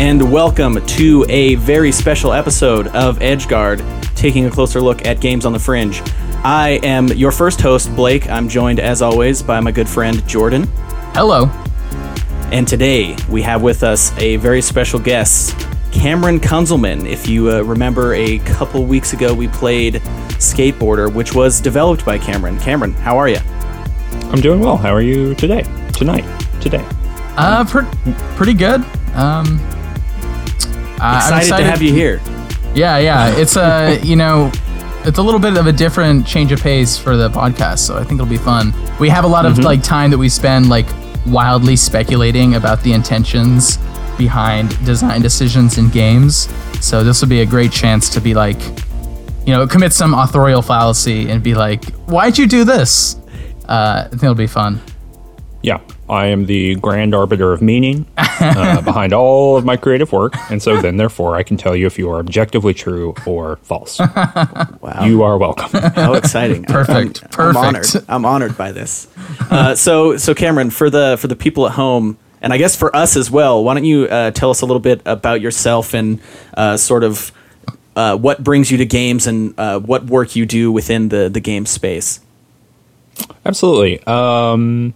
Hello, and welcome to a very special episode of Edgeguard, taking a closer look at games on the fringe. I am your first host, Blake. I'm joined, as always, by my good friend, Jordan. Hello. And today we have with us a very special guest, Cameron Kunzelman. If you uh, remember, a couple weeks ago we played Skateboarder, which was developed by Cameron. Cameron, how are you? I'm doing well. How are you today? Tonight? Today? Uh, pre- pretty good. Um, uh, excited, excited, to have you here. Yeah, yeah. It's a uh, you know, it's a little bit of a different change of pace for the podcast, so I think it'll be fun. We have a lot of mm-hmm. like time that we spend like wildly speculating about the intentions behind design decisions in games. So this will be a great chance to be like, you know, commit some authorial fallacy and be like, "Why'd you do this?" Uh, I think it'll be fun. Yeah, I am the grand arbiter of meaning uh, behind all of my creative work, and so then, therefore, I can tell you if you are objectively true or false. wow, you are welcome. How exciting! Perfect, I'm, perfect. I'm honored. I'm honored by this. Uh, so, so Cameron, for the for the people at home, and I guess for us as well, why don't you uh, tell us a little bit about yourself and uh, sort of uh, what brings you to games and uh, what work you do within the the game space? Absolutely. Um,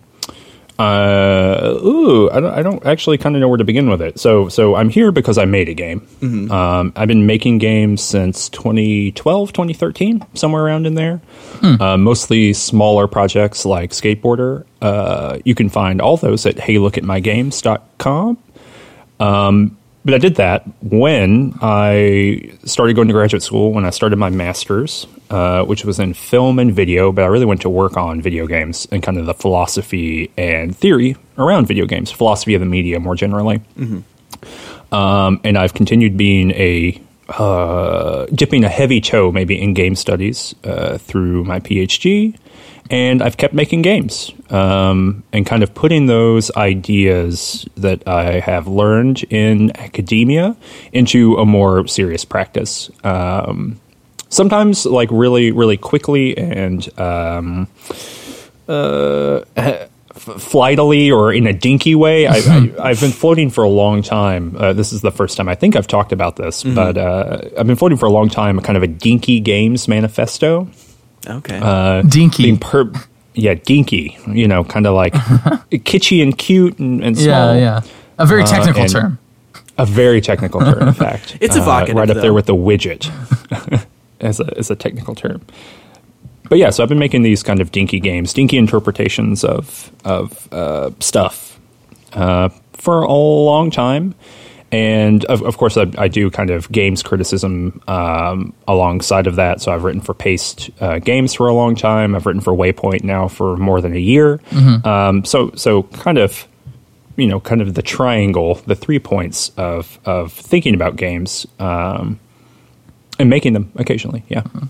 uh, ooh, I don't, I don't actually kind of know where to begin with it. So, so I'm here because I made a game. Mm-hmm. Um, I've been making games since 2012, 2013, somewhere around in there. Hmm. Uh, mostly smaller projects like Skateboarder. Uh, you can find all those at heylookatmygames.com. Um, but I did that when I started going to graduate school, when I started my master's, uh, which was in film and video. But I really went to work on video games and kind of the philosophy and theory around video games, philosophy of the media more generally. Mm-hmm. Um, and I've continued being a uh, dipping a heavy toe maybe in game studies uh, through my PhD and I've kept making games um, and kind of putting those ideas that I have learned in academia into a more serious practice. Um, sometimes, like really, really quickly and um, uh, flightily or in a dinky way. I, have been floating for a long time. Uh, this is the first time I think I've talked about this, mm-hmm. but uh, I've been floating for a long time. Kind of a dinky games manifesto. Okay. Uh, dinky. Per- yeah, dinky. You know, kind of like kitschy and cute and, and small. Yeah, yeah. A very uh, technical uh, term. A very technical term, in fact. it's evocative. Uh, right up though. there with the widget as, a, as a technical term. But yeah, so I've been making these kind of dinky games, dinky interpretations of, of uh, stuff uh, for a long time and of, of course, I, I, do kind of games criticism um, alongside of that. So I've written for Paste uh, Games for a long time. I've written for Waypoint now for more than a year. Mm-hmm. Um, so so kind of you know kind of the triangle, the three points of of thinking about games um, and making them occasionally. Yeah, mm-hmm.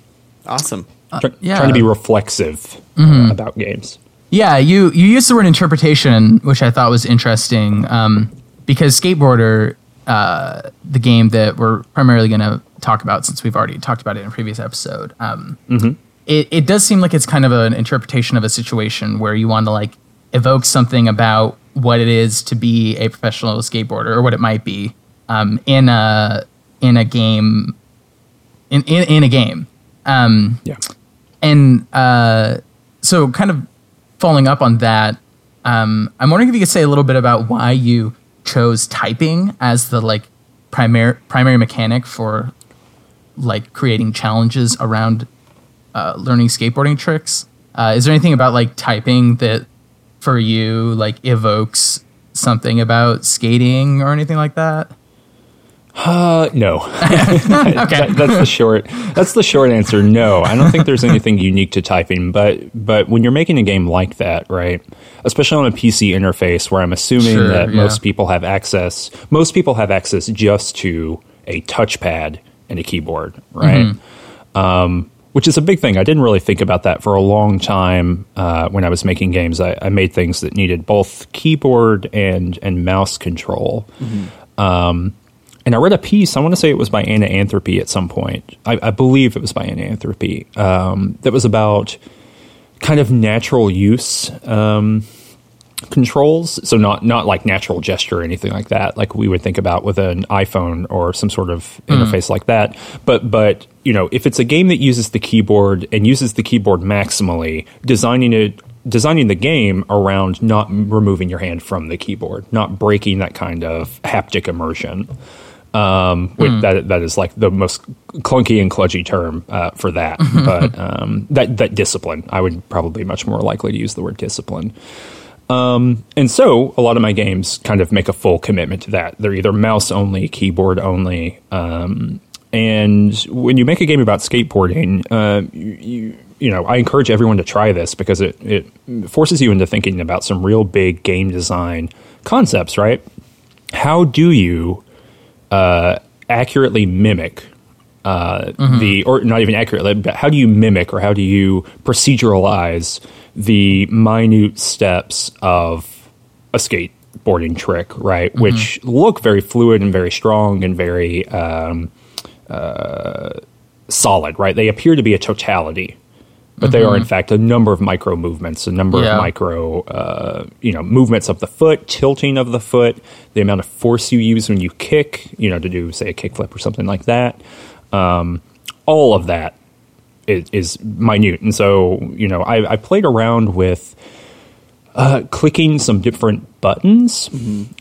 awesome. Uh, yeah. Trying to be reflexive mm-hmm. uh, about games. Yeah, you you used the word interpretation, which I thought was interesting um, because skateboarder uh, the game that we're primarily going to talk about since we've already talked about it in a previous episode. Um, mm-hmm. it, it does seem like it's kind of an interpretation of a situation where you want to like evoke something about what it is to be a professional skateboarder or what it might be um, in a in a game in in, in a game. Um, yeah, and uh, so kind of following up on that, um, I'm wondering if you could say a little bit about why you chose typing as the like primary primary mechanic for like creating challenges around uh, learning skateboarding tricks. Uh, is there anything about like typing that for you like evokes something about skating or anything like that? Uh, no. okay. That, that's the short. That's the short answer. No, I don't think there's anything unique to typing. But but when you're making a game like that, right? Especially on a PC interface, where I'm assuming sure, that yeah. most people have access. Most people have access just to a touchpad and a keyboard, right? Mm-hmm. Um, which is a big thing. I didn't really think about that for a long time uh, when I was making games. I, I, made things that needed both keyboard and and mouse control. Mm-hmm. Um, and I read a piece. I want to say it was by Anna Anthropy at some point. I, I believe it was by Anna Anthropy. Um, that was about kind of natural use um, controls. So not not like natural gesture or anything like that, like we would think about with an iPhone or some sort of interface like that. But but you know, if it's a game that uses the keyboard and uses the keyboard maximally, designing it designing the game around not removing your hand from the keyboard, not breaking that kind of haptic immersion. Um, with that that is like the most clunky and kludgy term uh, for that, but um, that that discipline, I would probably be much more likely to use the word discipline. Um, and so a lot of my games kind of make a full commitment to that. They're either mouse only, keyboard only. Um, and when you make a game about skateboarding, uh, you, you know, I encourage everyone to try this because it, it forces you into thinking about some real big game design concepts, right? How do you uh, accurately mimic uh, the, or not even accurately, but how do you mimic or how do you proceduralize the minute steps of a skateboarding trick, right? Which look very fluid and very strong and very um, uh, solid, right? They appear to be a totality, but they are in fact a number of micro movements, a number Yeah. of micro, uh, you know, movements of the foot, tilting of the foot, the amount of force you use when you kick, you know, to do say a kickflip or something like that. Um, all of that is, is minute, and so you know, I, I played around with uh, clicking some different buttons.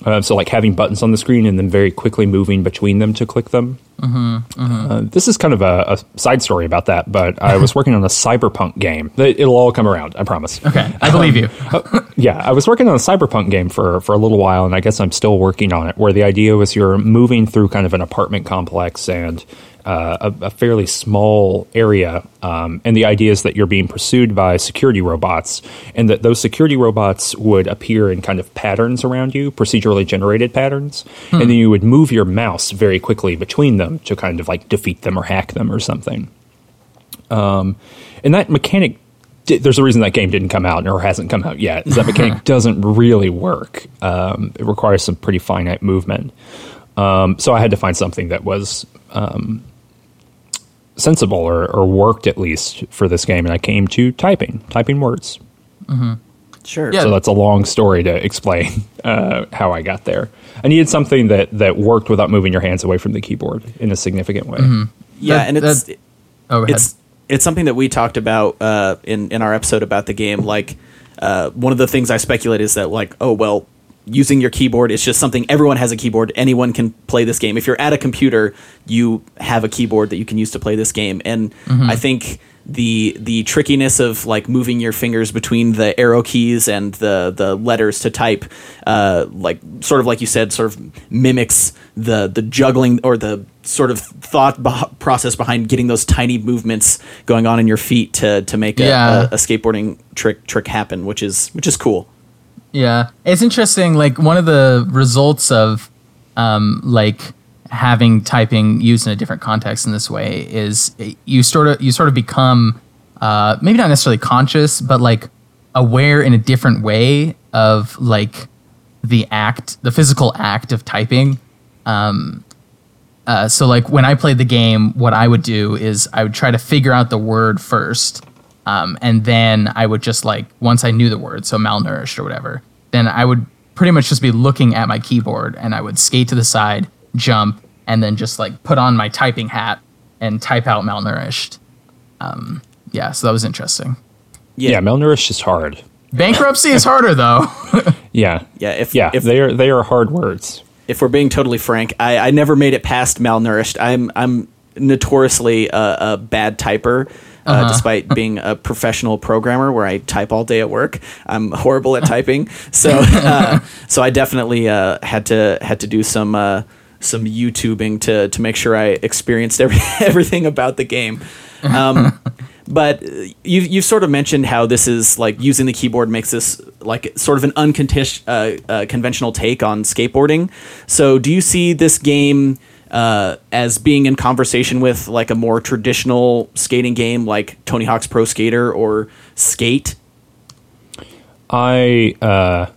Uh, so, like having buttons on the screen and then very quickly moving between them to click them. Uh, this is kind of a, a side story about that, but I was working on a cyberpunk game. It- It'll all come around, I promise. Okay, I believe you. Yeah, I was working on a cyberpunk game for for a little while, and I guess I'm still working on it. Where the idea was you're moving through kind of an apartment complex and uh, a, a fairly small area, um, and the idea is that you're being pursued by security robots, and that those security robots would appear in kind of patterns around you, procedurally generated patterns, and then you would move your mouse very quickly between them to kind of like defeat them or hack them or something. Um, and that mechanic there's a reason that game didn't come out or hasn't come out yet. Is that mechanic doesn't really work. Um, it requires some pretty finite movement. Um, so I had to find something that was um, sensible or, or worked at least for this game, and I came to typing, typing words. Sure. Yeah. So that's a long story to explain uh, how I got there. I needed something that that worked without moving your hands away from the keyboard in a significant way. Yeah, That- and it's that- Oh, it's it's something that we talked about uh, in in our episode about the game. Like uh, one of the things I speculate is that like, oh well, using your keyboard It's just something everyone has a keyboard. Anyone can play this game. If you're at a computer, you have a keyboard that you can use to play this game. And I think the the trickiness of like moving your fingers between the arrow keys and the the letters to type, uh, like sort of like you said, sort of mimics the the juggling or the sort of thought process behind getting those tiny movements going on in your feet to to make a, Yeah. a, a skateboarding trick trick happen, which is which is cool. Yeah, it's interesting. Like one of the results of um, like having typing used in a different context in this way is you sort of you sort of become uh, maybe not necessarily conscious, but like aware in a different way of like the act, the physical act of typing. Um, uh, so like when I played the game, what I would do is I would try to figure out the word first, um, and then I would just like once I knew the word, so malnourished or whatever, then I would pretty much just be looking at my keyboard and I would skate to the side, jump, and then just like put on my typing hat and type out malnourished. Um, yeah, so that was interesting. Yeah, malnourished is hard. Bankruptcy is harder though. Yeah, Yeah, if yeah, if they are they are hard words. if we're being totally frank, I, I never made it past malnourished. I'm I'm notoriously a, a bad typer. Uh, despite being a professional programmer where I type all day at work, I'm horrible at typing. So, uh, so I definitely uh, had to had to do some uh, some YouTubing to to make sure I experienced every, everything about the game. Um, but you've you've sort of mentioned how this is like using the keyboard makes this like sort of an unconventional uh, uh, conventional take on skateboarding. So do you see this game uh, as being in conversation with like a more traditional skating game like Tony Hawk's Pro Skater or Skate? I uh,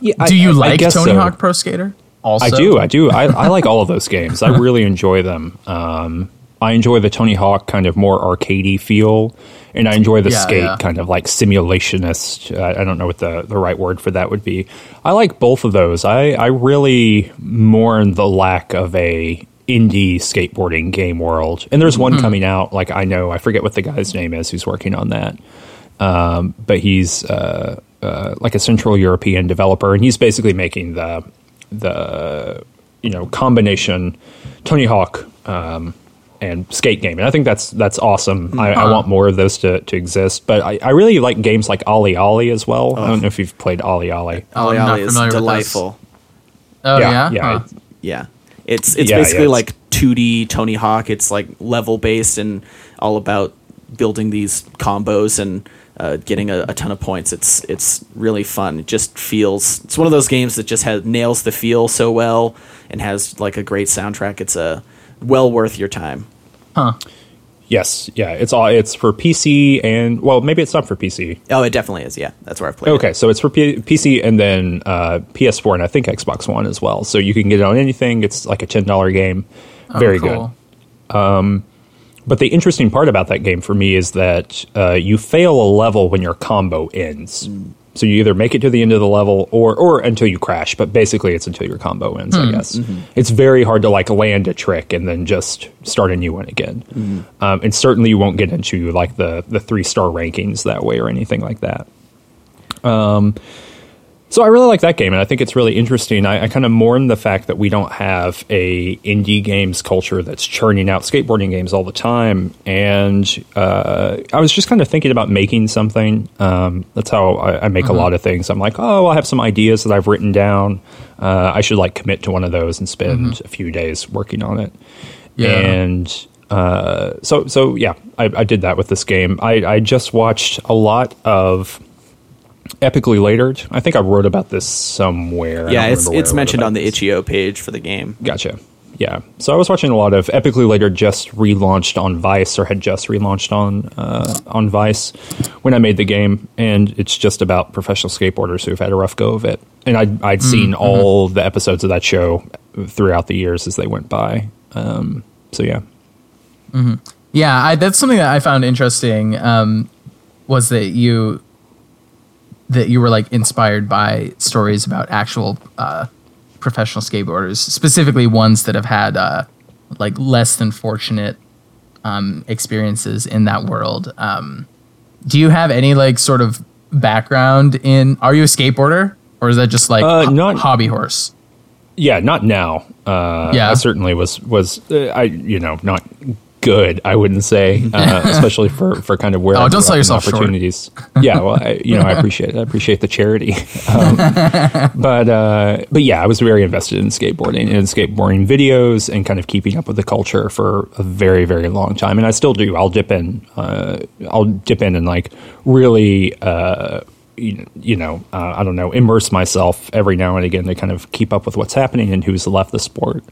yeah, do I- you I- I like guess Tony so. Hawk Pro Skater? Also, I do, I do. I, I like all of those games. I really enjoy them. Um, I enjoy the Tony Hawk kind of more arcadey feel, and I enjoy the Yeah, skate yeah. kind of like simulationist. I, I don't know what the, the right word for that would be. I like both of those. I, I really mourn the lack of a indie skateboarding game world. And there's one coming out. Like I know I forget what the guy's name is who's working on that, um, but he's uh, uh, like a Central European developer, and he's basically making the the you know combination Tony Hawk um, and skate game, and I think that's that's awesome. I, I want more of those to, to exist, but I, I really like games like OlliOlli as well. I don't know if you've played OlliOlli. Oh, Ollie I'm Ollie is familiar with those. delightful. Oh yeah, yeah. Huh. it- Yeah. It's it's Yeah, yeah, basically it's- like 2D Tony Hawk. It's like level based and all about building these combos and uh, getting a, a ton of points. It's it's really fun. It just feels it's one of those games that just has nails the feel so well and has like a great soundtrack. It's a well worth your time. Huh. Yes, yeah, it's all it's for PC and well, maybe it's not for PC. Oh, it definitely is. Yeah, that's where I've played. it. Okay, so it's for P- PC and then uh, PS4 and I think Xbox One as well. So you can get it on anything. It's like a ten dollar game. Oh, Very cool. good. But the interesting part about that game for me is that uh, you fail a level when your combo ends. So you either make it to the end of the level or or until you crash, but basically it's until your combo ends, I hmm. guess. Mm-hmm. It's very hard to like land a trick and then just start a new one again. Mm-hmm. Um, and certainly you won't get into like the the three star rankings that way or anything like that. Um, So I really like that game, and I think it's really interesting. I, I kind of mourn the fact that we don't have a indie games culture that's churning out skateboarding games all the time. And uh, I was just kind of thinking about making something. Um, that's how I, I make a lot of things. I'm like, oh, I have some ideas that I've written down. Uh, I should like commit to one of those and spend a few days working on it. Yeah. And uh, so, so yeah, I, I did that with this game. I, I just watched a lot of Epicly Later'd. I think I wrote about this somewhere. Yeah, it's it's mentioned on the this. itch.io page for the game. Gotcha. Yeah. So I was watching a lot of Epicly Later'd just relaunched on Vice or had just relaunched on uh, on Vice when I made the game, and it's just about professional skateboarders who've had a rough go of it. And I'd, I'd seen all the episodes of that show throughout the years as they went by. Um, so yeah. Yeah, I, that's something that I found interesting. Um, was that you that you were like inspired by stories about actual uh, professional skateboarders, specifically ones that have had uh, like less than fortunate um, experiences in that world. Um, do you have any like sort of background in? Are you a skateboarder, or is that just like Uh, not- hobby horse? Yeah, not now. Uh, Yeah. I certainly was was uh, I you know not good. I wouldn't say, uh, especially for for kind of where Oh, don't sell yourself short. opportunities. yeah, well, I, you know, I appreciate it. I appreciate the charity, um, but uh, but yeah, I was very invested in skateboarding and in skateboarding videos and kind of keeping up with the culture for a very very long time, and I still do. I'll dip in. Uh, I'll dip in and like really. Uh, you you know, uh, I don't know, immerse myself every now and again to kind of keep up with what's happening and who's left the sport.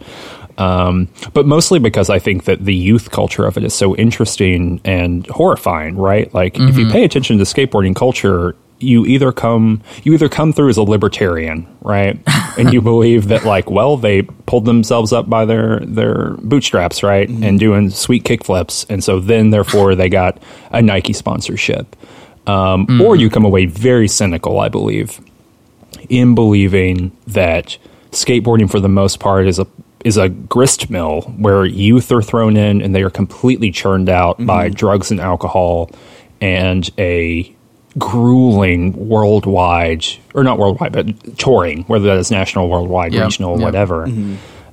Um, but mostly because I think that the youth culture of it is so interesting and horrifying, right? Like if you pay attention to skateboarding culture, you either come you either come through as a libertarian, right? and you believe that like, well, they pulled themselves up by their their bootstraps, right? And doing sweet kickflips, and so then therefore they got a Nike sponsorship. Um, Or you come away very cynical, I believe, in believing that skateboarding for the most part is a is a grist mill where youth are thrown in and they are completely churned out by drugs and alcohol and a grueling worldwide or not worldwide but touring whether that is national worldwide Yep, regional yep. whatever.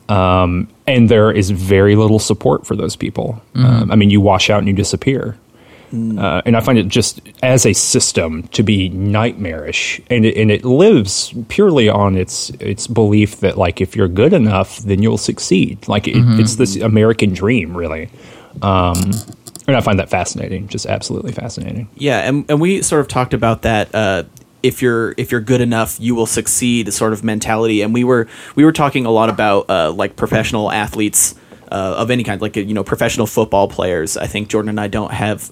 Um, and there is very little support for those people. Um, i mean you wash out and you disappear uh, and I find it just as a system to be nightmarish, and it, and it lives purely on its its belief that like if you're good enough, then you'll succeed. Like it, it's this American dream, really. Um, and I find that fascinating, just absolutely fascinating. Yeah, and, and we sort of talked about that. Uh, if you're if you're good enough, you will succeed. Sort of mentality, and we were we were talking a lot about uh, like professional athletes uh, of any kind, like you know professional football players. I think Jordan and I don't have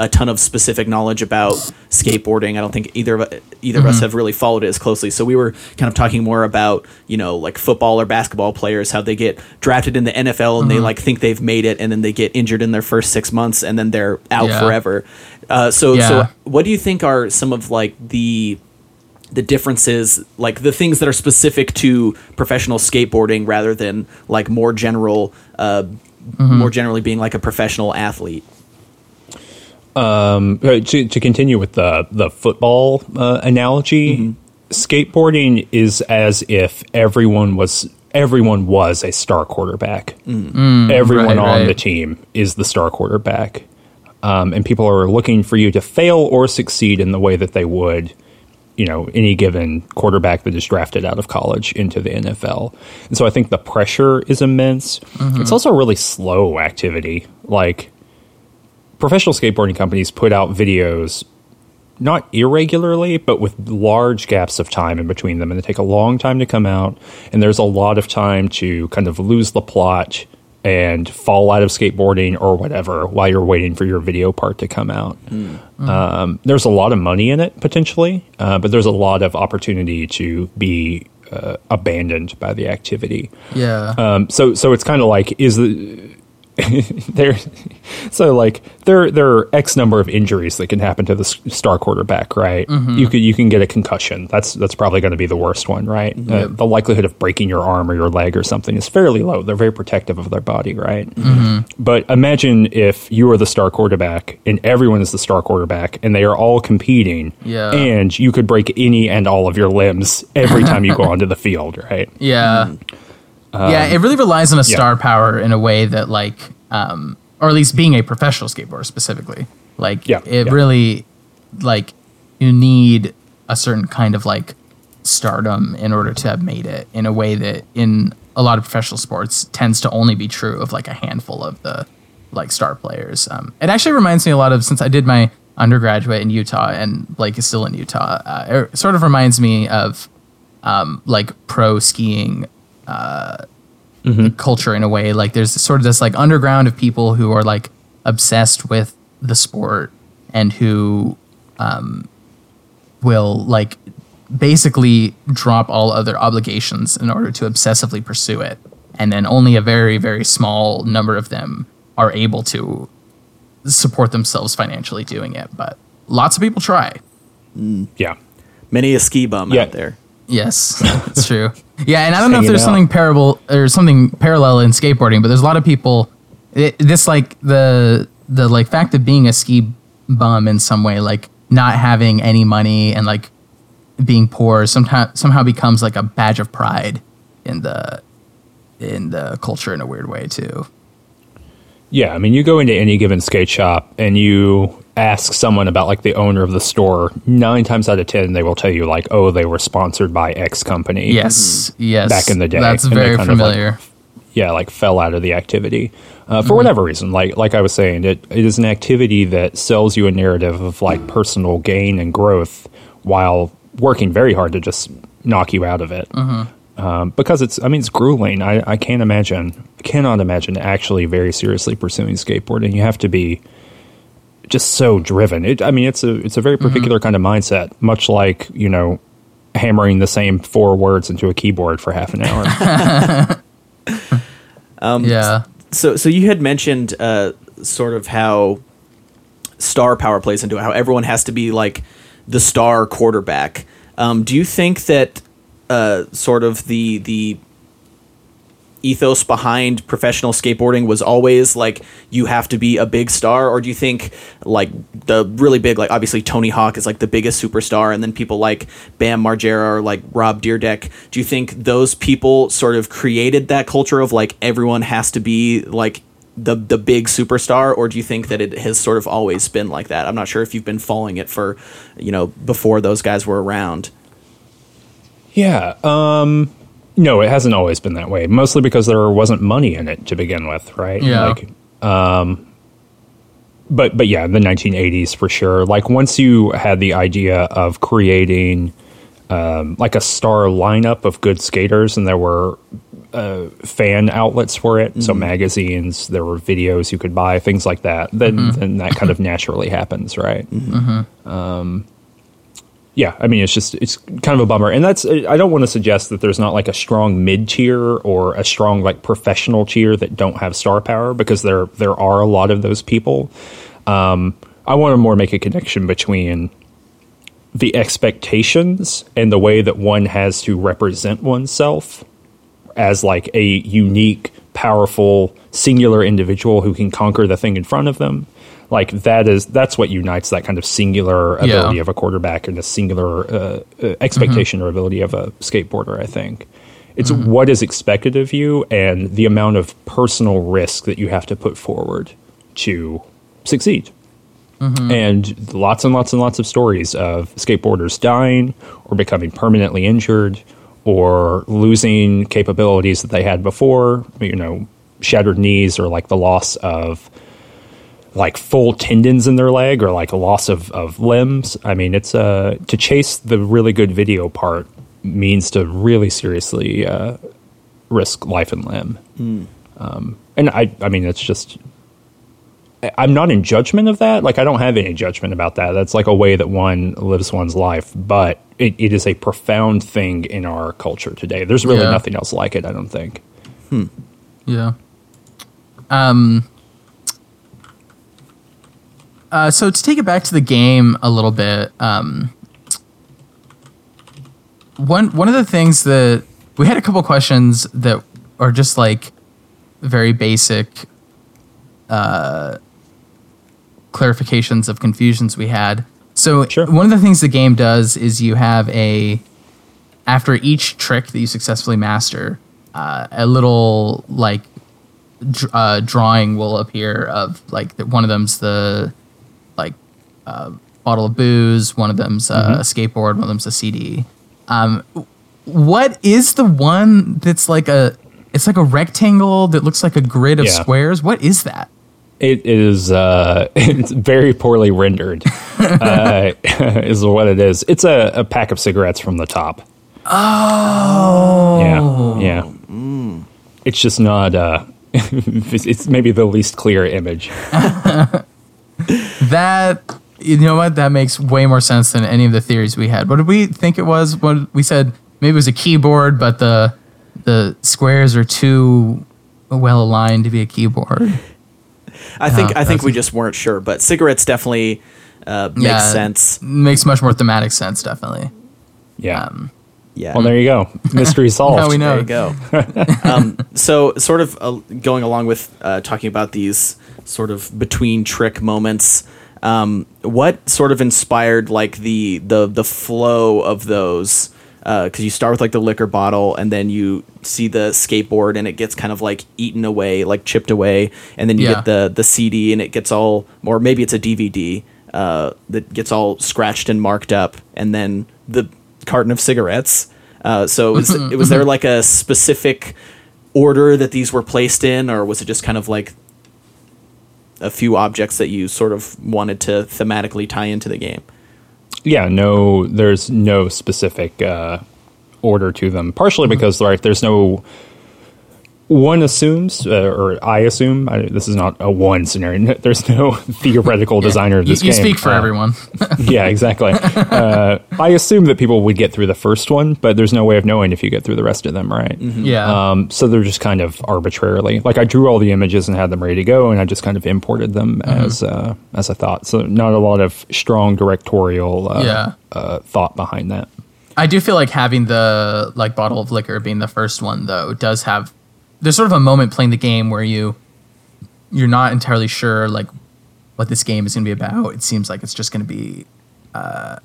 a ton of specific knowledge about skateboarding. I don't think either of either of us have really followed it as closely. So we were kind of talking more about you know like football or basketball players how they get drafted in the NFL and they like think they've made it and then they get injured in their first six months and then they're out Yeah. forever. Uh, so so what do you think are some of like the the differences like the things that are specific to professional skateboarding rather than like more general uh, more generally being like a professional athlete Uh, to, to continue with the the football uh, analogy, skateboarding is as if everyone was everyone was a star quarterback. everyone right, on right. the team is the star quarterback, um, and people are looking for you to fail or succeed in the way that they would. You know, any given quarterback that is drafted out of college into the NFL. And so I think the pressure is immense. It's also a really slow activity. Like, professional skateboarding companies put out videos not irregularly, but with large gaps of time in between them, and they take a long time to come out. And there's a lot of time to kind of lose the plot and fall out of skateboarding or whatever while you're waiting for your video part to come out. Um, there's a lot of money in it potentially, uh, but there's a lot of opportunity to be uh, abandoned by the activity. Yeah. Um, so so it's kind of like is the there so like there there are x number of injuries that can happen to the star quarterback right? You could you can get a concussion. That's that's probably going to be the worst one right? Uh, the likelihood of breaking your arm or your leg or something is fairly low. They're very protective of their body right? But imagine if you are the star quarterback and everyone is the star quarterback and they are all competing Yeah. and you could break any and all of your limbs every time you go onto the field right? Yeah. yeah, it really relies on a star power in a way that like um or at least being a professional skateboarder specifically. Like Yeah, it yeah. really like you need a certain kind of like stardom in order to have made it in a way that in a lot of professional sports tends to only be true of like a handful of the like star players. Um, it actually reminds me a lot of since I did my undergraduate in Utah and Blake is still in Utah. Uh, it sort of reminds me of um, like pro skiing culture in a way. Like there's sort of this like underground of people who are like obsessed with the sport and who um, will like basically drop all other obligations in order to obsessively pursue it. And then only a very, very small number of them are able to support themselves financially doing it. But lots of people try. yeah many a ski bum Yeah. out there Yes, it's true. Yeah, and I don't know if there's out. something parable or something parallel in skateboarding, but there's a lot of people. It, this like the the like fact of being a ski bum in some way, like not having any money and like being poor, somehow somehow becomes like a badge of pride in the in the culture in a weird way too. Yeah, I mean, you go into any given skate shop and you ask someone about like the owner of the store. Nine times out of ten, they will tell you like, "Oh, they were sponsored by X company." Yes, mm-hmm. yes. Back in the day, that's and very of, like, familiar. yeah, like fell out of the activity uh, for mm-hmm. whatever reason. Like like I was saying, it, it is an activity that sells you a narrative of like personal gain and growth while working very hard to just knock you out of it. Mm-hmm. Um, because it's, I mean, it's grueling. I, I can't imagine, cannot imagine actually very seriously pursuing skateboarding. You have to be just so driven. It, I mean, it's a, it's a very particular kind of mindset, much like you know, hammering the same four words into a keyboard for half an hour. yeah, so so you had mentioned uh, sort of how star power plays into it, how everyone has to be like the star quarterback. Um, do you think that uh, sort of the the ethos behind professional skateboarding was always like you have to be a big star or do you think like the really big like obviously Tony Hawk is like the biggest superstar and then people like Bam Margera or like Rob Dyrdek. Do you think those people sort of created that culture of like everyone has to be like the the big superstar or do you think that it has sort of always been like that? I'm not sure if you've been following it for you know before those guys were around Yeah. Um no, it hasn't always been that way. Mostly because there wasn't money in it to begin with, right? Yeah. Like um but but yeah, the 1980s for sure. Like once you had the idea of creating um like a star lineup of good skaters and there were uh, fan outlets for it. So magazines, there were videos you could buy, things like that. Then then that kind of naturally happens, right? Hmm. Um, yeah, I mean, it's just it's kind of a bummer, and that's I don't want to suggest that there's not like a strong mid tier or a strong like professional tier that don't have star power because there there are a lot of those people. Um, I want to more make a connection between the expectations and the way that one has to represent oneself as like a unique, powerful, singular individual who can conquer the thing in front of them. Like that is that's what unites that kind of singular ability Yeah. of a quarterback and a singular uh, uh, expectation or ability of a skateboarder. I think it's what is expected of you and the amount of personal risk that you have to put forward to succeed and lots and lots and lots of stories of skateboarders dying or becoming permanently injured or losing capabilities that they had before you know shattered knees or like the loss of like full tendons in their leg or like a loss of, of limbs i mean it's uh to chase the really good video part means to really seriously uh risk life and limb um and i i mean it's just I'm not in judgment of that. Like I don't have any judgment about that. That's like a way that one lives one's life, but it, it is a profound thing in our culture today. There's really Yeah. nothing else like it. I don't think. Yeah. Um. Uh, so to take it back to the game a little bit, um, one one of the things that we had a couple questions that are just like very basic uh, clarifications of confusions we had. So Sure. one of the things the game does is you have a after each trick that you successfully master, uh, a little like dr- uh, drawing will appear of like the, one of them's the uh, bottle of booze, one of them's uh, a skateboard, one of them's a CD. Um, what is the one that's like a it's like a rectangle that looks like a grid of Yeah. squares? What is that? It is uh, it's very poorly rendered. uh, is what it is. It's a, a pack of cigarettes from the top. Oh, yeah, yeah. It's just not. Uh, it's, it's maybe the least clear image. That you know what? That makes way more sense than any of the theories we had. What did we think it was? What we said maybe it was a keyboard, but the the squares are too well aligned to be a keyboard. I think Oh, I think we just weren't sure, but cigarettes definitely uh, makes Yeah. sense. Makes much more thematic sense, definitely. Yeah. Um, Yeah. well, there you go. Mystery solved. Now we know. There you go. um, so, sort of uh, going along with uh, talking about these sort of between trick moments. Um, what sort of inspired like the the the flow of those? Because you start with like the liquor bottle, and then you see the skateboard, and it gets kind of like eaten away, like chipped away, and then you Yeah. get the the CD, and it gets all, or maybe it's a DVD uh, that gets all scratched and marked up, and then the carton of cigarettes. Uh, so is, was there like a specific order that these were placed in, or was it just kind of like a few objects that you sort of wanted to thematically tie into the game? yeah, no, there's no specific uh, order to them. Partially because there's no one assumes, uh, or I assume, I, this is not a one scenario. There's no theoretical designer of You, this you game. speak for Uh, everyone. yeah, exactly. uh, I assume that people would get through the first one, but there's no way of knowing if you get through the rest of them, right? yeah. Um, so they're just kind of arbitrarily. Like I drew all the images and had them ready to go, and I just kind of imported them Mm-hmm. as uh, as I thought. So not a lot of strong directorial uh, Yeah. uh, thought behind that. I do feel like having the like bottle of liquor being the first one though does have there's sort of a moment playing the game where you you're not entirely sure like what this game is going to be about. It seems like it's just going to be uh,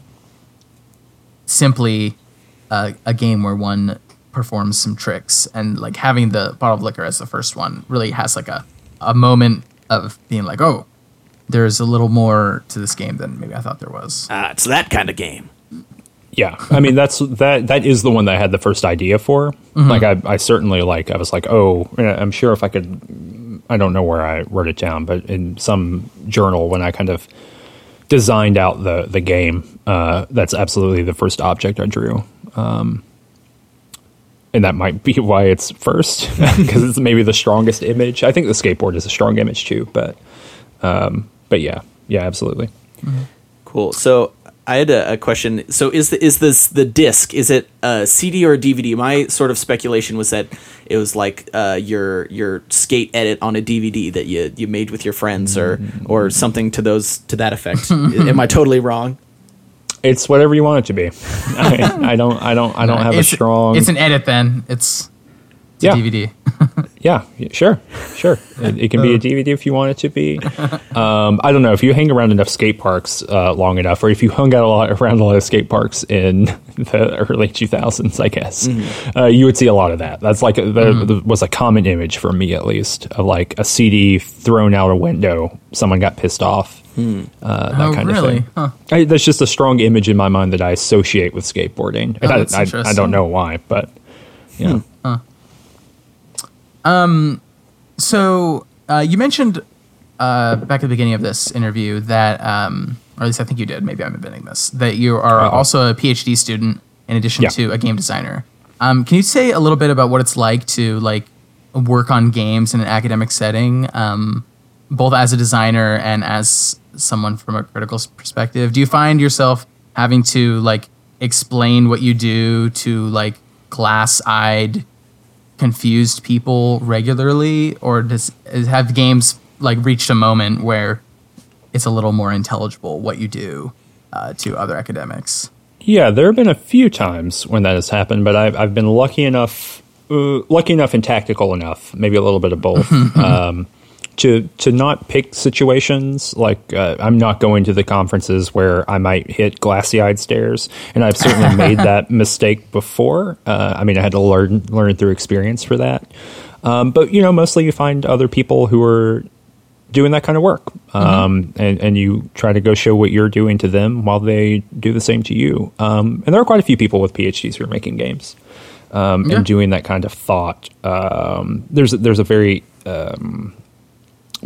simply a, a game where one performs some tricks and like having the bottle of liquor as the first one really has like a a moment of being like oh there's a little more to this game than maybe I thought there was. Ah, it's that kind of game. Yeah, I mean that's that that is the one that I had the first idea for. Mm-hmm. Like I, I certainly like I was like, oh, I'm sure if I could, I don't know where I wrote it down, but in some journal when I kind of designed out the the game, uh, that's absolutely the first object I drew. Um, and that might be why it's first because it's maybe the strongest image. I think the skateboard is a strong image too, but um, but yeah, yeah, absolutely. Cool. So I had a, a question. So is the is this the disc? Is it a CD or a DVD? My sort of speculation was that it was like uh, your your skate edit on a DVD that you you made with your friends or or something to those to that effect. Am I totally wrong? It's whatever you want it to be. I, I don't, I don't, I don't have a strong. It's an edit then. It's, it's Yeah. a DVD. Yeah, sure, sure. It, it can be a DVD if you want it to be. Um, I don't know if you hang around enough skate parks uh, long enough, or if you hung out a lot around a lot of skate parks in the early 2000s, I guess uh, you would see a lot of that. That's like a, the, the- was a common image for me at least of like a CD thrown out a window. Someone got pissed off. Uh, that oh, kind really? of thing. Huh. I, that's just a strong image in my mind that I associate with skateboarding. Oh, I, I, I don't know why, but yeah. So uh, you mentioned uh, back at the beginning of this interview that, um, or at least I think you did. Maybe I'm inventing this. That you are Uh-oh. also a PhD student in addition Yeah. to a game designer. Um, can you say a little bit about what it's like to like work on games in an academic setting, um, both as a designer and as someone from a critical perspective? Do you find yourself having to like explain what you do to like glass-eyed confused people regularly, or does is- have games like reached a moment where it's a little more intelligible what you do uh, to other academics? Yeah, there have been a few times when that has happened, but I've, I've been lucky enough, uh, lucky enough and tactical enough, maybe a little bit of both, um, to to not pick situations like uh, I'm not going to the conferences where I might hit glassy eyed stares, and I've certainly made that mistake before. Uh, I mean, I had to learn learn through experience for that. Um, but you know, mostly you find other people who are doing that kind of work. Um, and, and you try to go show what you're doing to them while they do the same to you. Um, and there are quite a few people with PhDs who are making games um, Yeah. and doing that kind of thought. Um, there's, there's a very um,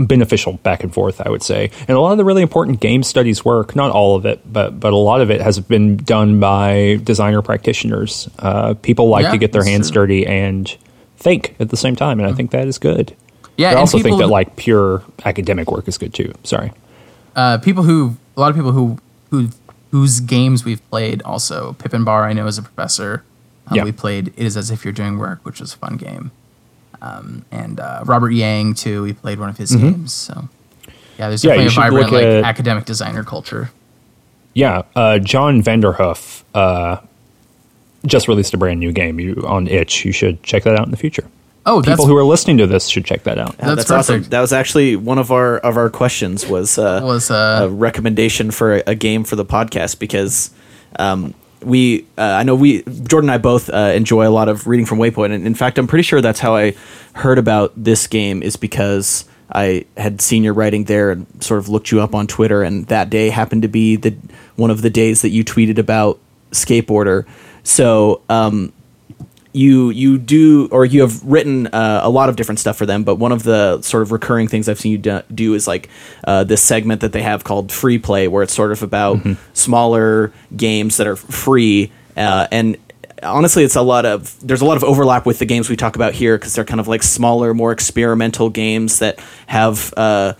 beneficial back and forth, I would say. And a lot of the really important game studies work, not all of it, but, but a lot of it has been done by designer practitioners. Uh, people like Yeah, to get their hands true. dirty and think at the same time. And I think that is good. Yeah, I also think that like pure academic work is good too. Sorry. Uh, people who a lot of people who who whose games we've played also Pippin Barr I know is a professor. Um, Yeah. We played It Is As If You're Doing Work, which was a fun game. Um, and uh, Robert Yang too. He played one of his games. So yeah, there's Mm-hmm. Yeah, definitely a vibrant like at- academic designer culture. Yeah, uh, John Vanderhoef uh, just released a brand new game you, on itch. You should check that out in the future. Oh, that's People who are listening to this should check that out. Yeah, That's that's, awesome. That was actually one of our of our questions was uh, was a uh, recommendation for a, a game for the podcast because um, we uh, I know we Jordan and I both uh, enjoy a lot of reading from Waypoint, and in fact, I'm pretty sure that's how I heard about this game is because I had seen your writing there and sort of looked you up on Twitter, and that day happened to be the one of the days that you tweeted about skateboarder. So um, you you do or you have written uh, a lot of different stuff for them but one of the sort of recurring things i've seen you do, do is like uh, this segment that they have called free play where it's sort of about smaller games that are free uh, and honestly it's a lot of there's a lot of overlap with the games we talk about here because they're kind of like smaller more experimental games that have uh,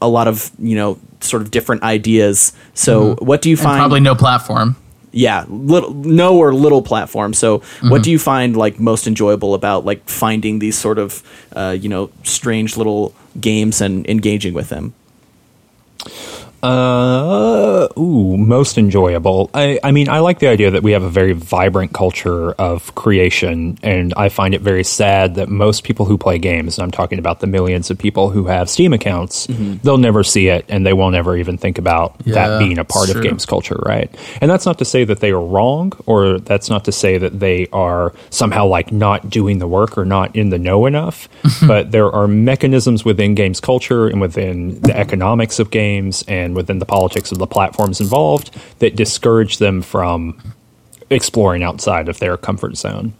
a lot of you know sort of different ideas. So what do you and find probably no platform. Yeah little no or little platform. So what do you find like most enjoyable about like finding these sort of uh, you know strange little games and engaging with them Uh, ooh, most enjoyable. I, I mean, I like the idea that we have a very vibrant culture of creation, and I find it very sad that most people who play games, and I'm talking about the millions of people who have Steam accounts, they'll never see it, and they won't ever even think about Yeah, that being a part of true. games culture, right? And that's not to say that they are wrong, or that's not to say that they are somehow like not doing the work or not in the know enough. but there are mechanisms within games culture and within the economics of games and within the politics of the platforms involved that discourage them from exploring outside of their comfort zone.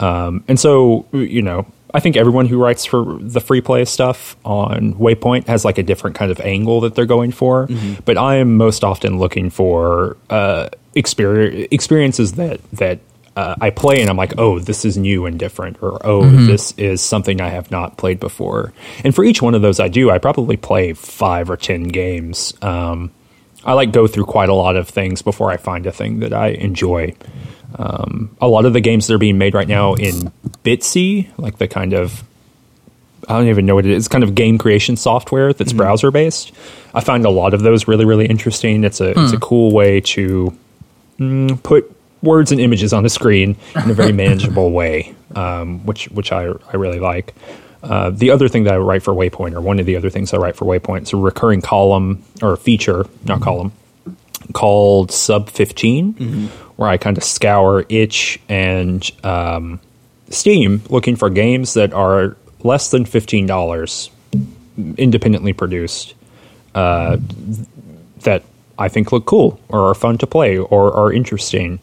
Um, and so, you know, I think everyone who writes for the free play stuff on Waypoint has like a different kind of angle that they're going for. But I am most often looking for uh, experiences that that uh, I play and I'm like, oh, this is new and different, or oh, this is something I have not played before. And for each one of those, I do. I probably play five or ten games. Um, I like go through quite a lot of things before I find a thing that I enjoy. Um, a lot of the games that are being made right now in Bitsy, like the kind of I don't even know what it is. It's kind of game creation software that's browser based. I find a lot of those really, really interesting. It's a it's a cool way to mm, put words and images on the screen in a very manageable way, um, which which I I really like. Uh, the other thing that I write for Waypoint, or one of the other things I write for Waypoint, is a recurring column or a feature, not column, called Sub 15, where I kind of scour itch and um, Steam looking for games that are less than $15 independently produced uh, that I think look cool or are fun to play or are interesting.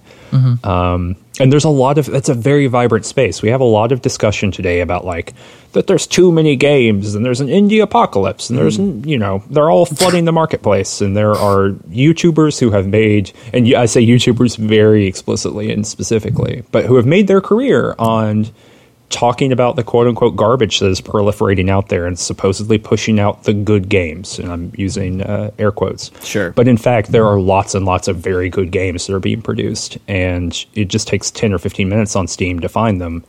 Um, and there's a lot of it's a very vibrant space. We have a lot of discussion today about like that there's too many games and there's an indie apocalypse and there's you know they're all flooding the marketplace and there are YouTubers who have made and I say YouTubers very explicitly and specifically, but who have made their career on talking about the quote unquote garbage that is proliferating out there and supposedly pushing out the good games. And I'm using uh, air quotes. Sure. But in fact, there are lots and lots of very good games that are being produced. And it just takes 10 or 15 minutes on Steam to find them.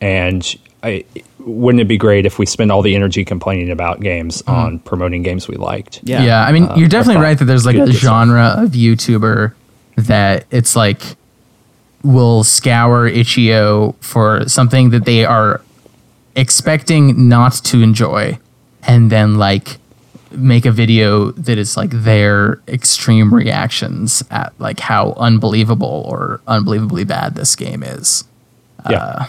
And I, wouldn't it be great if we spend all the energy complaining about games on promoting games we liked? Yeah. Yeah, I mean, you're definitely right that there's like a genre of YouTuber that it's like will scour itch.io for something that they are expecting not to enjoy and then like make a video that is like their extreme reactions at like how unbelievable or unbelievably bad this game is. Yeah. Uh,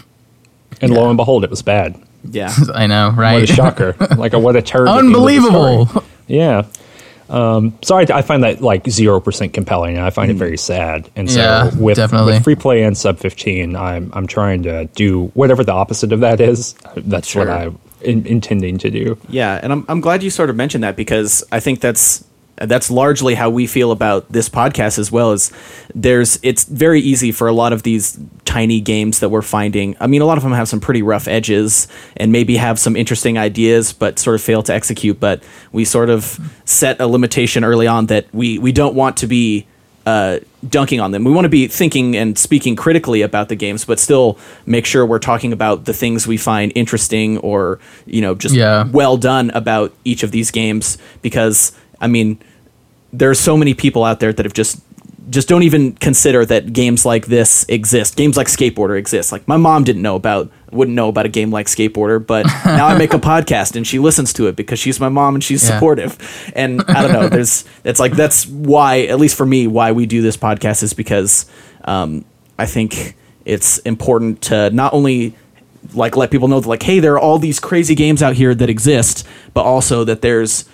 and lo and behold, it was bad. Yeah. I know, right? What a shocker. like, a, what a turd. at the end of the Unbelievable. Yeah. Um, so I, I find that like zero percent compelling, and I find it very sad. And so Yeah, with, definitely. with free play and sub fifteen, I'm I'm trying to do whatever the opposite of that is. That's Sure. what I'm in, intending to do. Yeah, and I'm I'm glad you sort of mentioned that because I think that's that's largely how we feel about this podcast as well as there's it's very easy for a lot of these tiny games that we're finding. I mean, a lot of them have some pretty rough edges and maybe have some interesting ideas but sort of fail to execute, but we sort of set a limitation early on that we we don't want to be uh, dunking on them. We want to be thinking and speaking critically about the games, but still make sure we're talking about the things we find interesting or you know just Yeah. well done about each of these games. Because I mean, there are so many people out there that have just just don't even consider that games like this exist. Games like Skateboarder exist. Like my mom didn't know about wouldn't know about a game like Skateboarder, but now I make a podcast and she listens to it because she's my mom and she's Yeah. supportive. And I don't know, there's it's like that's why at least for me why we do this podcast is because um, I think it's important to not only like let people know that like hey there are all these crazy games out here that exist, but also that there's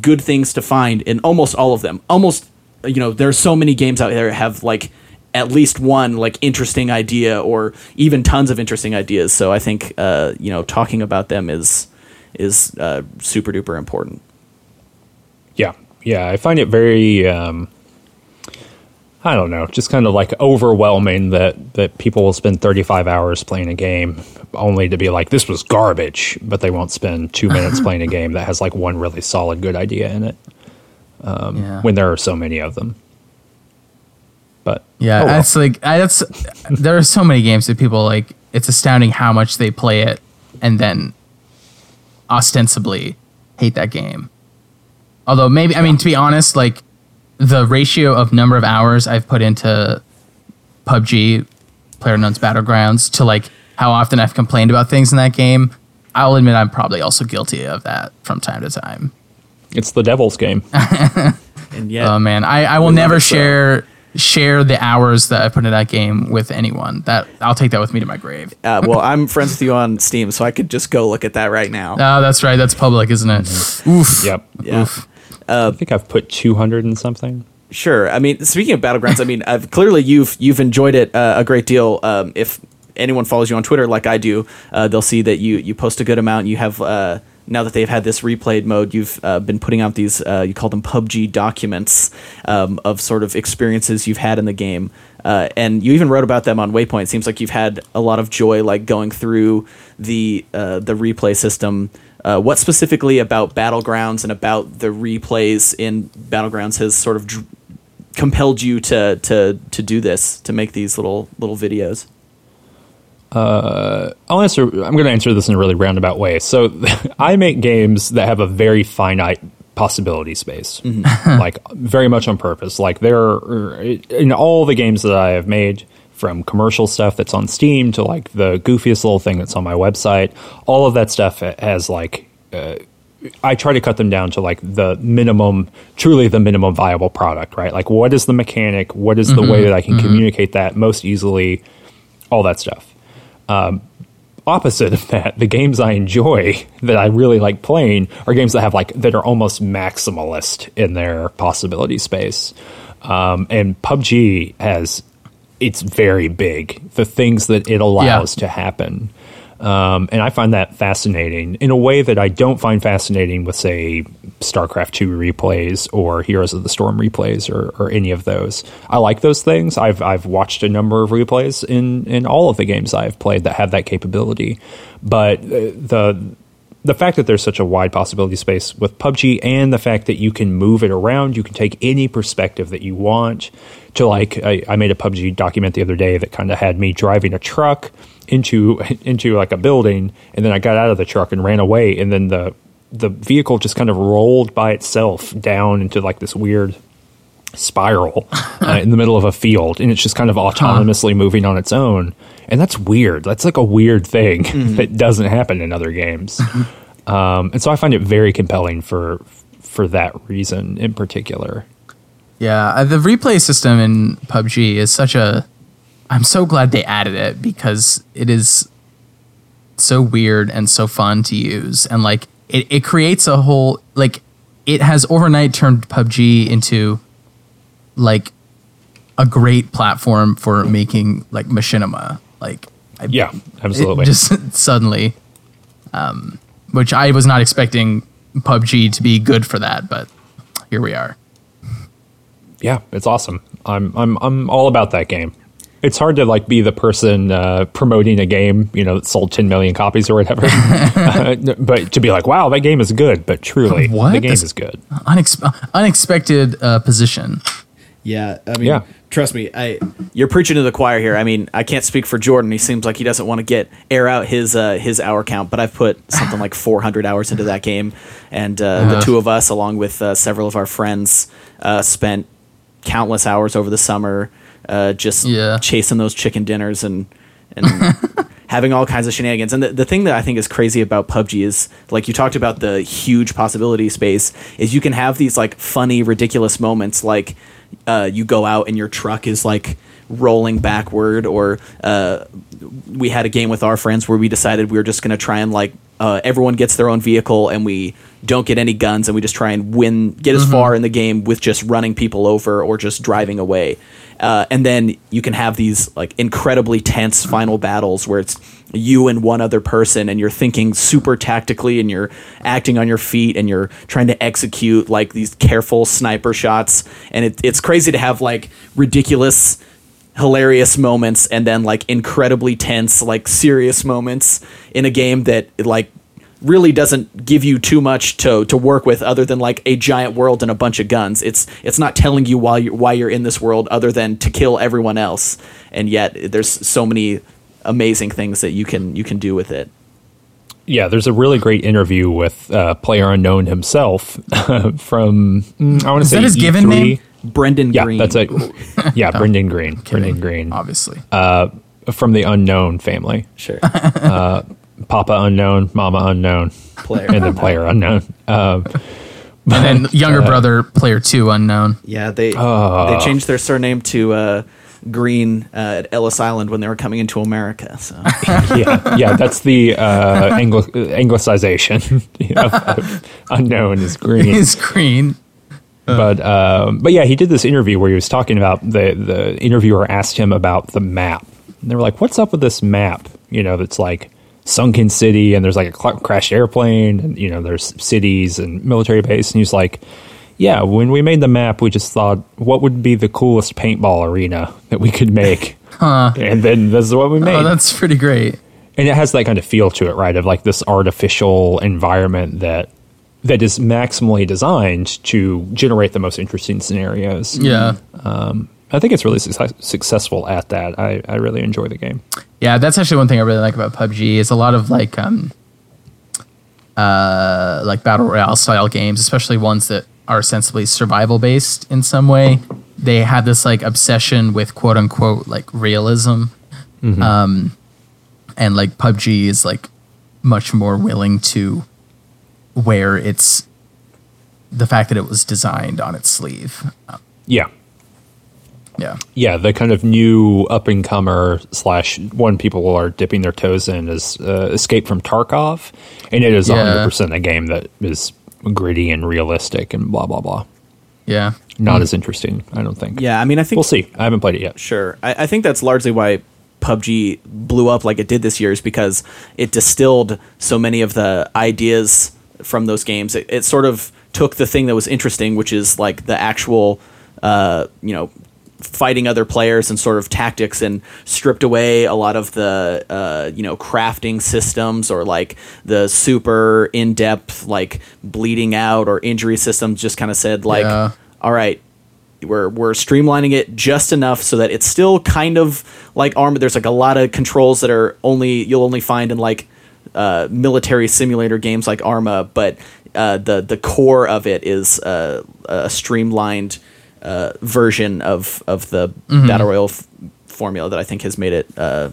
good things to find in almost all of them. Almost you know, there's so many games out there that have like at least one like interesting idea or even tons of interesting ideas. So I think uh, you know talking about them is is uh, super duper important. Yeah, yeah. I find it very. Um, I don't know, just kind of like overwhelming that that people will spend 35 hours playing a game only to be like this was garbage, but they won't spend 2 minutes playing a game that has like one really solid good idea in it um, yeah. when there are so many of them. But Yeah, oh well. that's like I, that's. There are so many games that people like. It's astounding how much they play it, and then ostensibly hate that game. Although maybe I mean to be honest, like the ratio of number of hours I've put into PUBG, PlayerUnknown's Battlegrounds, to like how often I've complained about things in that game. I'll admit I'm probably also guilty of that from time to time. it's the devil's game. And yet, Oh man, I, I will never it so. share share the hours that I put in that game with anyone. That I'll take that with me to my grave. uh, well, I'm friends with you on Steam, so I could just go look at that right now. Oh, that's right. That's public, isn't it? Oof. yep. yeah. Oof. I think I've put 200 and something. Sure. I mean, speaking of battlegrounds, I mean, I've, clearly you've you've enjoyed it uh, a great deal. Um, if anyone follows you on Twitter like I do, uh, they'll see that you you post a good amount. You have uh, now that they've had this replayed mode, you've uh, been putting out these uh, you call them PUBG documents um, of sort of experiences you've had in the game, uh, and you even wrote about them on Waypoint. It seems like you've had a lot of joy like going through the uh, the replay system. Uh, what specifically about Battlegrounds and about the replays in Battlegrounds has sort of dr- compelled you to to to do this to make these little little videos? I'll answer. I'm going to answer this in a really roundabout way. So, I make games that have a very finite possibility space, like very much on purpose. Like there, are, in all the games that I have made, from commercial stuff that's on Steam to like the goofiest little thing that's on my website, all of that stuff has like. Uh, I try to cut them down to like the minimum, truly the minimum viable product, right? Like, what is the mechanic? What is the way that I can communicate that most easily? All that stuff opposite of that, the games I enjoy that I really like playing are games that have like that are almost maximalist in their possibility space. Um, and PUBG has it's very big. The things that it allows to happen. Um, and I find that fascinating in a way that I don't find fascinating with, say, StarCraft 2 replays or Heroes of the Storm replays or, or any of those. I like those things. I've, I've watched a number of replays in, in all of the games I've played that have that capability. But uh, the the fact that there's such a wide possibility space with PUBG and the fact that you can move it around, you can take any perspective that you want. To like, I, I made a PUBG document the other day that kind of had me driving a truck into into like a building, and then I got out of the truck and ran away, and then the the vehicle just kind of rolled by itself down into like this weird spiral uh, in the middle of a field and it's just kind of autonomously moving on its own. And that's weird. That's like a weird thing that doesn't happen in other games. Um, and so i find it very compelling for for that reason in particular. Yeah, uh, the replay system in PUBG is such a. I'm so glad they added it because it is so weird and so fun to use, and like it, it creates a whole like it has overnight turned PUBG into like a great platform for making like machinima. Like I, yeah absolutely just suddenly, um, which I was not expecting PUBG to be good for that, but here we are. yeah it's awesome i'm i'm i'm all about that game it's hard to like be the person uh, promoting a game you know that sold 10 million copies or whatever Uh, but to be like wow that game is good but truly What? the game This- is good Unex- unexpected uh, position. Yeah, I mean, Yeah. trust me, I you're preaching to the choir here. I mean, I can't speak for Jordan. He seems like he doesn't want to get air out his uh, his hour count, but I've put something like 400 hours into that game, and uh, the two of us, along with uh, several of our friends, uh, spent countless hours over the summer uh, just Yeah. chasing those chicken dinners and and having all kinds of shenanigans. And the, the thing that I think is crazy about PUBG is like you talked about the huge possibility space is you can have these like funny, ridiculous moments like uh, you go out and your truck is like rolling backward or uh, we had a game with our friends where we decided we were just going to try and like uh, everyone gets their own vehicle and we don't get any guns and we just try and win get as far in the game with just running people over or just driving away. Uh, and then you can have these like incredibly tense final battles where it's you and one other person and you're thinking super tactically and you're acting on your feet and you're trying to execute like these careful sniper shots. And it, it's crazy to have like ridiculous hilarious moments and then like incredibly tense like serious moments in a game that like really doesn't give you too much to to work with other than like a giant world and a bunch of guns. It's it's not telling you why you why you're in this world other than to kill everyone else. And yet there's so many amazing things that you can you can do with it Yeah, there's a really great interview with uh, Player Unknown himself from mm, I want to say that his given E3. name? brendan Yeah, green that's it. Yeah, Brendan Greene. Brendan Greene obviously. uh, from the Unknown family. sure Papa Unknown, Mama Unknown, player and then Player Unknown. Um, and then younger brother, player two, unknown. yeah they Oh. they changed their surname to uh green uh, at ellis island when they were coming into america so yeah, yeah, that's the uh, Anglo- anglicization of, of Unknown is green. Is green. but um, but yeah, he did this interview where he was talking about the the interviewer asked him about the map. And they were like, "What's up with this map? You know, that's like sunken city, and there's like a cl- crashed airplane, and you know there's cities and military base, and he's like, yeah, when we made the map, we just thought, what would be the coolest paintball arena that we could make, huh. and then this is what we made Oh, that's pretty great. and it has that kind of feel to it, right? Of like this artificial environment that that is maximally designed to generate the most interesting scenarios. Yeah. I think it's really success- successful at that. I, I really enjoy the game. Yeah, that's actually one thing I really like about PUBG. It's a lot of like um uh like battle royale style games, especially ones that are sensibly survival based in some way. They have this like obsession with quote unquote like realism. Um and like PUBG is like much more willing to wear its the fact that it was designed on its sleeve. Yeah, Yeah. yeah. The kind of new up and comer slash one people are dipping their toes in is uh, Escape from Tarkov, and it is Yeah. hundred percent a game that is gritty and realistic and blah blah blah. Yeah. Not as interesting, I don't think. Yeah, I mean, I think we'll see. I haven't played it yet. Sure. I, I think that's largely why PUBG blew up like it did this year is because it distilled so many of the ideas from those games. It, it sort of took the thing that was interesting, which is like the actual, uh, you know, fighting other players and sort of tactics and stripped away a lot of the uh, you know crafting systems or like the super in-depth like bleeding out or injury systems just kind of said like Yeah. all right we're we're streamlining it just enough so that it's still kind of like Arma. There's like a lot of controls that are only you'll only find in like uh, military simulator games like Arma, but uh, the the core of it is uh, a streamlined uh, version of of the battle royale f- formula that I think has made it uh,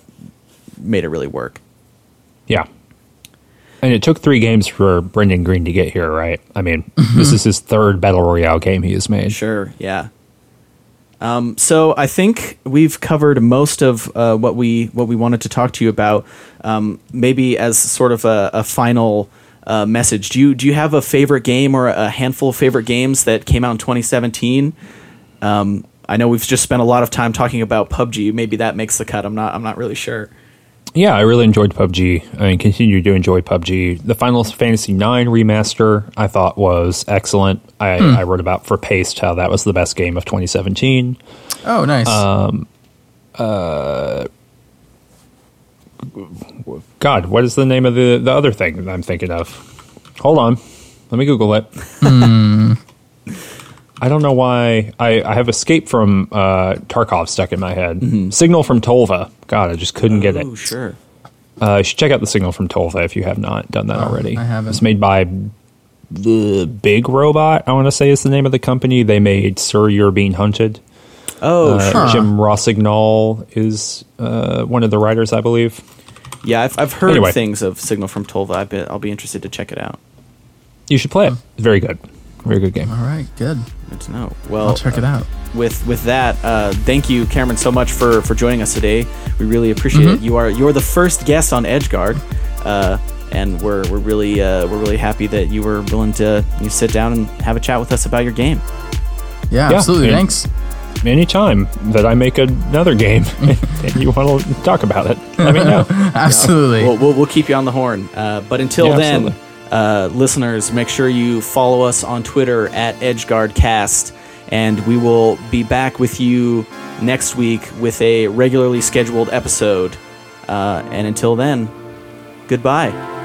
made it really work. Yeah. And it took three games for Brendan Greene to get here, right? I mean, this is his third battle royale game he has made. Sure. Yeah. Um, so I think we've covered most of uh, what we what we wanted to talk to you about. Um, maybe as sort of a, a final uh, message, do you do you have a favorite game or a handful of favorite games that came out in 2017? Um, I know we've just spent a lot of time talking about PUBG. Maybe that makes the cut. I'm not. I'm not really sure. Yeah, I really enjoyed PUBG. I mean, continue to enjoy PUBG. The Final Fantasy IX remaster I thought was excellent. I, I wrote about for Paste how that was the best game of 2017. Oh, nice. Um, uh, God, what is the name of the, the other thing that I'm thinking of? Hold on. Let me Google it. I don't know why. I, I have Escape from uh, Tarkov stuck in my head. Signal from Tolva. God, I just couldn't get it. Oh, sure. Uh, you should check out the Signal from Tolva if you have not done that already. I haven't. It's made by the Big Robot. I want to say is the name of the company. They made Sir, You're Being Hunted. Oh, Uh, sure. Jim Rossignol is uh, one of the writers, I believe. Yeah, I've, I've heard Anyway. things of Signal from Tolva. I bet I'll be interested to check it out. You should play it. It's very good. Very good game. All right, good. Good to know. Well, I'll check it out. with with that, uh, thank you, Cameron, so much for for joining us today. We really appreciate Mm-hmm. it. You are you're the first guest on EdgeGuard, uh, and we're we're really uh, we're really happy that you were willing to you sit down and have a chat with us about your game. Yeah, Yeah, absolutely. and- Thanks. Anytime that I make another game and you want to talk about it, let me know. Absolutely. We'll, we'll, we'll keep you on the horn. Uh, but until Yeah, then, absolutely. Uh, listeners, make sure you follow us on Twitter at EdgeGuardCast, and we will be back with you next week with a regularly scheduled episode. Uh, and until then, goodbye.